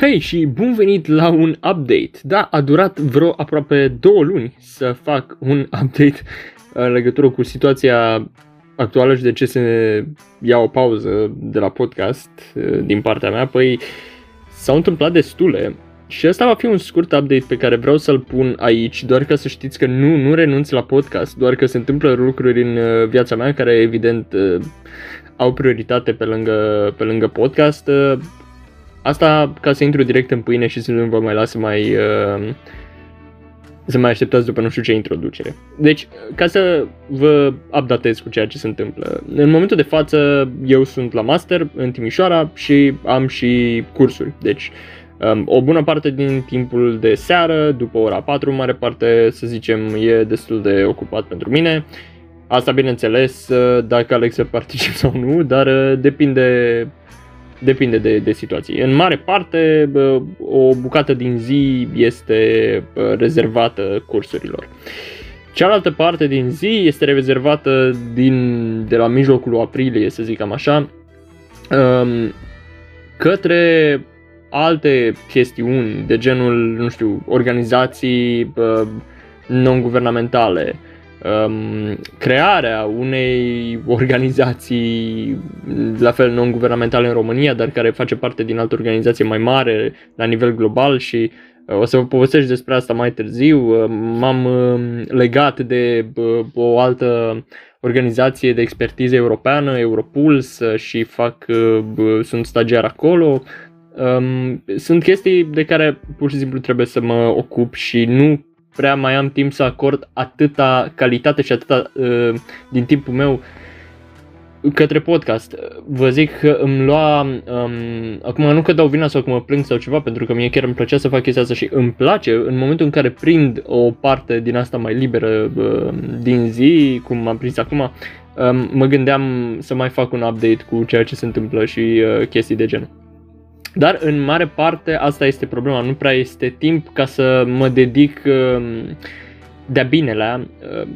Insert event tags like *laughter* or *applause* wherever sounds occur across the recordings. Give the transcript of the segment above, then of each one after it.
Hei și bun venit la un update. Da, a durat vreo aproape două luni să fac un *laughs* update în legătură cu situația actuală și de ce se ia o pauză de la podcast eh, din partea mea. Păi s-au întâmplat destule și ăsta va fi un scurt update pe care vreau să-l pun aici, doar ca să știți că nu, nu renunț la podcast, doar că se întâmplă lucruri în eh, viața mea care evident eh, au prioritate pe lângă, pe lângă podcast. Asta ca să intru direct în pâine și să nu vă mai las să mai, uh, să mai așteptați după nu știu ce introducere. Deci, ca să vă updatez cu ceea ce se întâmplă. În momentul de față, eu sunt la master în Timișoara și am și cursuri. Deci, um, o bună parte din timpul de seară, după ora 4, mare parte, să zicem, e destul de ocupat pentru mine. Asta, bineînțeles, uh, dacă aleg să particip *laughs* sau nu, dar uh, depinde depinde de, de situație. În mare parte, o bucată din zi este rezervată cursurilor. Cealaltă parte din zi este rezervată din, de la mijlocul aprilie, să zicem așa, um, către alte chestiuni de genul, nu știu, organizații non-guvernamentale, um, crearea unei organizații la fel non-guvernamentale în România, dar care face parte din altă organizație mai mare la nivel global și uh, o să vă povestesc despre asta mai târziu. Uh, m-am uh, legat de uh, o altă organizație de expertiză europeană, Europuls, uh, și fac, uh, sunt stagiar acolo. Um, sunt chestii de care pur și simplu trebuie să mă ocup și nu prea mai am timp să acord atâta calitate și atâta uh, din timpul meu către podcast. Vă zic că îmi lua, um, acum nu că dau vina sau că mă plâng sau ceva, pentru că mie chiar îmi plăcea să fac chestia asta și îmi place în momentul în care prind o parte din asta mai liberă uh, din zi, cum am prins acum, um, mă gândeam să mai fac un update cu ceea ce se întâmplă și uh, chestii de genul. Dar în mare parte asta este problema, nu prea este timp ca să mă dedic um, de-a bine la um,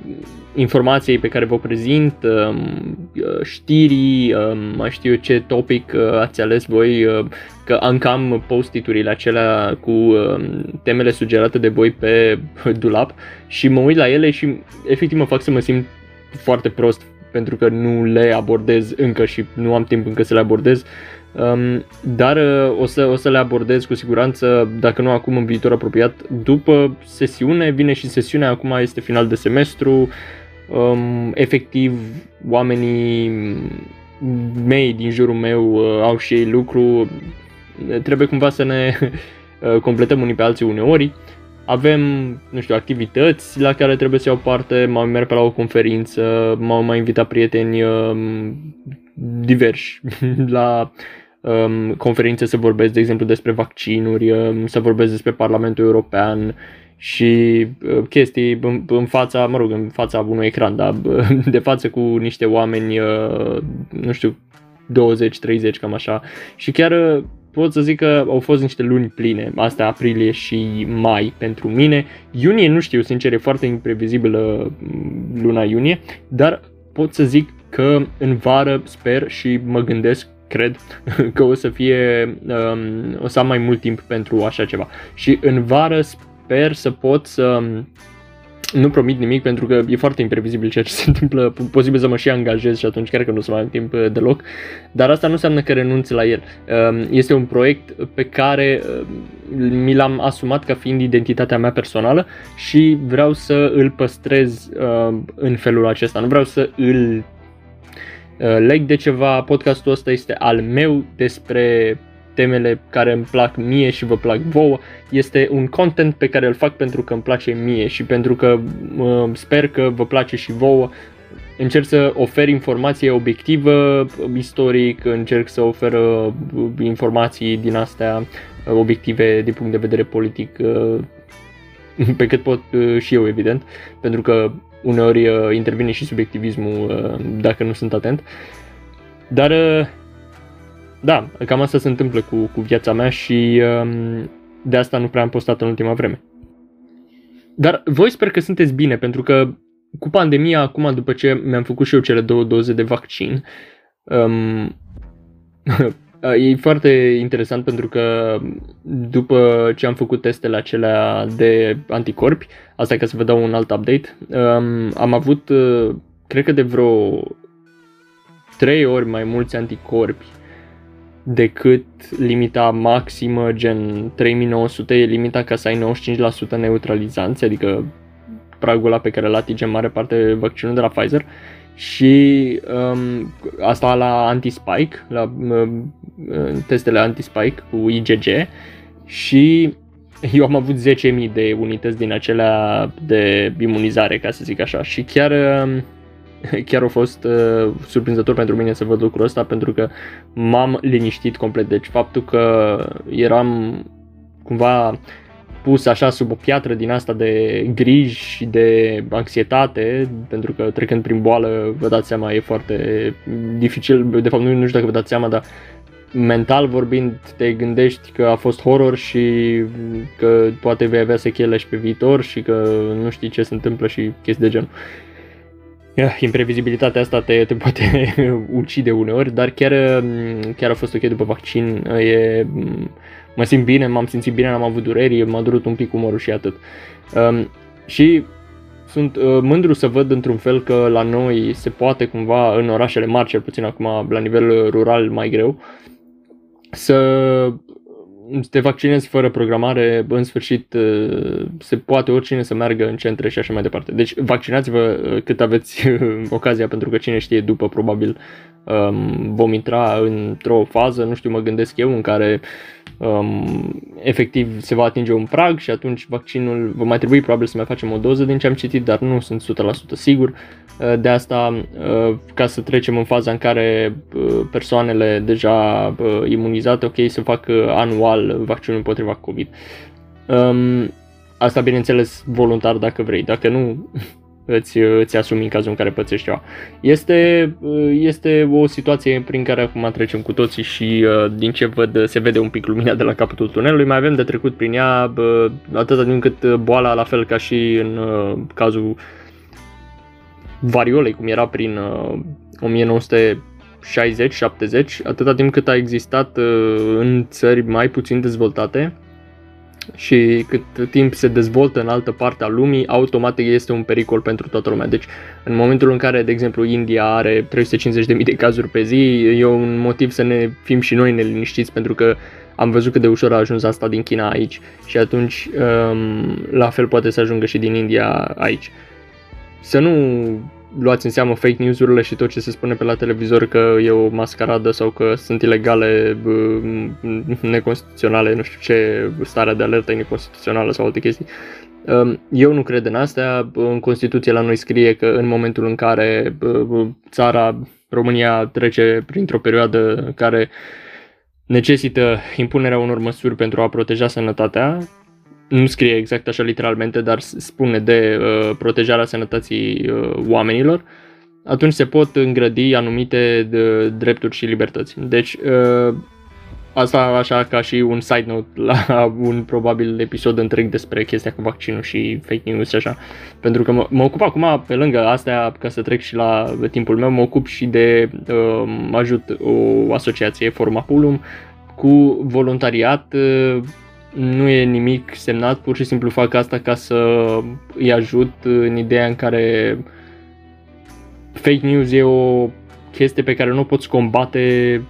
informației pe care vă prezint, um, știrii, mai știu eu ce topic uh, ați ales voi, uh, că am cam postiturile acelea cu temele sugerate de voi pe *laughs* dulap și mă uit la ele și efectiv mă fac să mă simt foarte prost pentru că nu le abordez încă și nu am timp încă să le abordez Um, dar uh, o, să, o să le abordez cu siguranță, dacă nu acum în viitor apropiat, după sesiune, vine și sesiunea, acum este final de semestru, um, efectiv oamenii mei din jurul meu uh, au și ei lucru, trebuie cumva să ne *laughs* uh, completăm unii pe alții uneori. Avem, nu știu, activități la care trebuie să iau parte, m-am merg pe la o conferință, m-au mai invitat prieteni uh, diversi *laughs* la um, conferințe să vorbesc, de exemplu, despre vaccinuri, um, să vorbesc despre Parlamentul European și uh, chestii în, în fața, mă rog, în fața unui ecran, dar *laughs* de față cu niște oameni, uh, nu știu, 20-30, cam așa. Și chiar uh, pot să zic că au fost niște luni pline, astea aprilie și mai pentru mine. Iunie nu știu, sincer, e foarte imprevizibilă mm, luna iunie, dar pot să zic că în vară sper și mă gândesc cred *laughs* că o să fie, um, o să am mai mult timp pentru așa ceva. Și în vară sper să pot să nu promit nimic pentru că e foarte imprevizibil ceea ce se *laughs* întâmplă, posibil să mă și angajez și atunci chiar că nu o să mai am timp uh, deloc, dar asta nu înseamnă că renunț la el. Um, este un proiect pe care um, mi l-am asumat ca fiind identitatea mea personală și vreau să îl păstrez um, în felul acesta, nu vreau să îl Uh, leg de ceva, podcastul ăsta este al meu despre temele care îmi plac mie și vă plac vouă. Este un content pe care îl fac pentru că îmi place mie și pentru că uh, sper că vă place și vouă. Încerc să ofer informație obiectivă, istoric, încerc să ofer uh, informații din astea obiective din punct de vedere politic *laughs* pe cât pot și eu evident, pentru că uneori uh, intervine și subiectivismul uh, dacă nu sunt atent. Dar uh, da, cam asta se întâmplă cu, cu viața mea și um, de asta nu prea am postat în ultima vreme. Dar voi sper că sunteți bine, pentru că cu pandemia, acum după ce mi-am făcut și eu cele două doze de vaccin, um, *laughs* E foarte interesant pentru că după ce am făcut testele acelea de anticorpi, asta e ca să vă dau un alt update, um, am avut, uh, cred că de vreo 3 ori mai mulți anticorpi decât limita maximă, gen 3900 e limita ca să ai 95% neutralizanți, adică pragul ăla pe care îl atinge în mare parte vaccinul de la Pfizer. Și um, asta la anti-spike, la um, testele anti-spike cu IgG și eu am avut 10.000 de unități din acelea de imunizare, ca să zic așa, și chiar um, *laughs* chiar a fost uh, surprinzător pentru mine să văd lucrul ăsta pentru că m-am liniștit complet. Deci faptul că eram cumva pus așa sub o piatră din asta de griji și de anxietate, pentru că trecând prin boală, vă dați seama, e foarte dificil, de fapt nu, nu știu dacă vă dați seama, dar mental vorbind te gândești că a fost horror și că poate vei avea sechele și pe viitor și că nu știi ce se întâmplă și chestii de genul. Imprevizibilitatea asta te, te poate *laughs* ucide uneori, dar chiar, chiar a fost ok după vaccin. E, mă simt bine, m-am simțit bine, n-am avut dureri, m-a durut un pic umorul și atât. Um, și sunt uh, mândru să văd într-un fel că la noi se poate cumva, în orașele mari, cel puțin acum la nivel rural mai greu, să te vaccinezi fără programare, în sfârșit uh, se poate oricine să meargă în centre și așa mai departe. Deci vaccinați-vă uh, cât aveți *laughs* ocazia, pentru că cine știe după probabil um, vom intra într-o fază, nu știu, mă gândesc eu, în care um, efectiv se va atinge un prag și atunci vaccinul va mai trebui probabil să mai facem o doză din ce am citit, dar nu sunt 100% sigur. Uh, de asta, uh, ca să trecem în faza în care uh, persoanele deja imunizate, ok, să facă anual vaccinul împotriva COVID. Um, asta bineînțeles voluntar dacă vrei, dacă nu, *laughs* îți, îți asumi în cazul în care pățești ceva. Este, este o situație prin care acum trecem cu toții și din ce văd se vede un pic lumina de la capătul tunelului, mai avem de trecut prin ea atâta din cât boala, la fel ca și în cazul variolei, cum era prin 1960-70, atâta timp cât a existat în țări mai puțin dezvoltate, și cât timp se dezvoltă în altă parte a lumii, automat este un pericol pentru toată lumea. Deci, în momentul în care, de exemplu, India are 350.000 de cazuri pe zi, e un motiv să ne fim și noi neliniștiți, pentru că am văzut cât de ușor a ajuns asta din China aici și atunci um, la fel poate să ajungă și din India aici. Să nu luați în seamă fake news-urile și tot ce se spune pe la televizor că e o mascaradă sau că sunt ilegale, neconstituționale, nu știu ce, starea de alertă e neconstituțională sau alte chestii. Um, eu nu cred în astea. În Constituție la noi scrie că în momentul în care țara, România, trece printr-o perioadă care necesită impunerea unor măsuri pentru a proteja sănătatea, nu scrie exact așa literalmente, dar spune de uh, protejarea sănătății uh, oamenilor, atunci se pot îngrădi anumite de, drepturi și libertăți. Deci, uh, asta așa ca și un side note la *laughs* un probabil episod întreg despre chestia cu vaccinul și fake news și așa. Pentru că mă, mă ocup acum, pe lângă astea, ca să trec și la timpul meu, mă ocup și de, uh, ajut o asociație, Formapulum, cu voluntariat uh, nu e nimic semnat, pur și simplu fac asta ca să îi ajut în ideea în care fake news e o chestie pe care nu o poți combate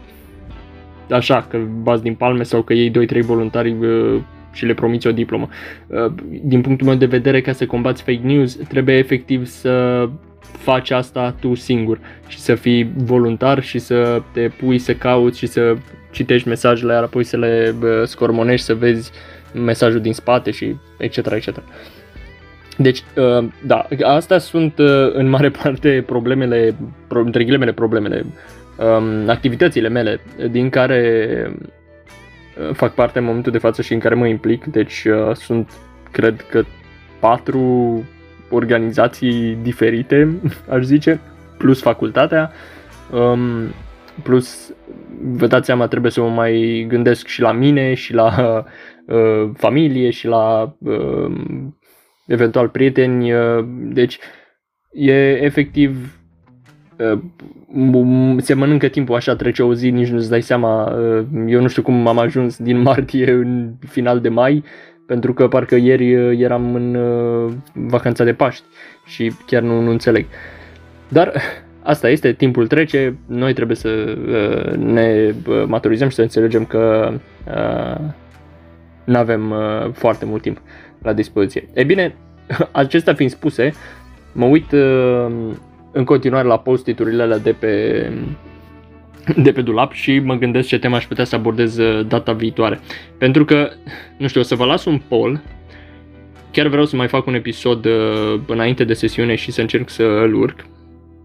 așa, că bați din palme sau că iei 2-3 voluntari uh, și le promiți o diplomă. Uh, din punctul meu de vedere, ca să combați fake news, trebuie efectiv să faci asta tu singur și să fii voluntar și să te pui să cauți și să citești mesajele, iar apoi să le scormonești, să vezi mesajul din spate și etc. etc. Deci, uh, da, astea sunt uh, în mare *laughs* parte problemele, între ghilimele problemele, um, activitățile mele din care uh, fac parte în momentul de față și în care mă implic. Deci sunt, cred că, patru organizații diferite, *laughs* aș zice, plus facultatea. Um, plus, vă dați seama, trebuie să mă mai gândesc și la mine și la *laughs* uh, familie și la uh, eventual prieteni. Uh, deci, e efectiv uh, se mănâncă timpul așa, trece o zi, nici nu-ți dai seama. Uh, eu nu știu cum am ajuns din *laughs* martie în final de mai, pentru că parcă ieri uh, eram în uh, vacanța de Paști și chiar nu, nu înțeleg. Dar *laughs* asta este, timpul trece, noi trebuie să uh, ne uh, maturizăm și să înțelegem că uh, nu avem uh, foarte mult timp la dispoziție. E bine, *laughs* acestea fiind spuse, mă uit uh, în continuare la postiturile alea de pe, de pe dulap și mă gândesc ce tema aș putea să abordez uh, data viitoare. Pentru că, nu știu, o să vă las un poll chiar vreau să mai fac un episod uh, înainte de sesiune și să încerc să îl urc.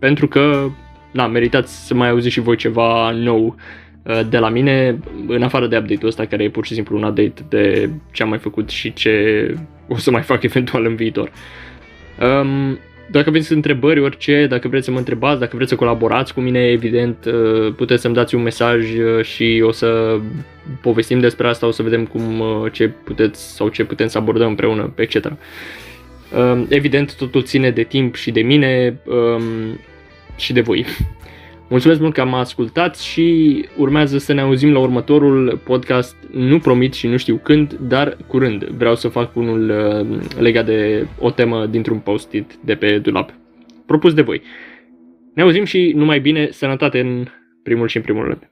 Pentru că, da, meritați să mai auziți și voi ceva nou uh, de la mine, în afară de update-ul ăsta, care e pur și simplu un update de ce am mai făcut și ce o să mai fac eventual în viitor. Um, dacă aveți întrebări, orice, dacă vreți să mă întrebați, dacă vreți să colaborați cu mine, evident, uh, puteți să-mi dați un mesaj uh, și o să povestim despre asta, o să vedem cum, uh, ce puteți sau ce putem să abordăm împreună, etc. Um, evident, totul ține de timp și de mine um, și de voi. Mulțumesc mult că am ascultat și urmează să ne auzim la următorul podcast. Nu promit și nu știu când, dar curând. Vreau să fac unul uh, legat de o temă dintr-un post-it de pe dulap. Propus de voi. Ne auzim și numai bine, sănătate în primul și în primul rând.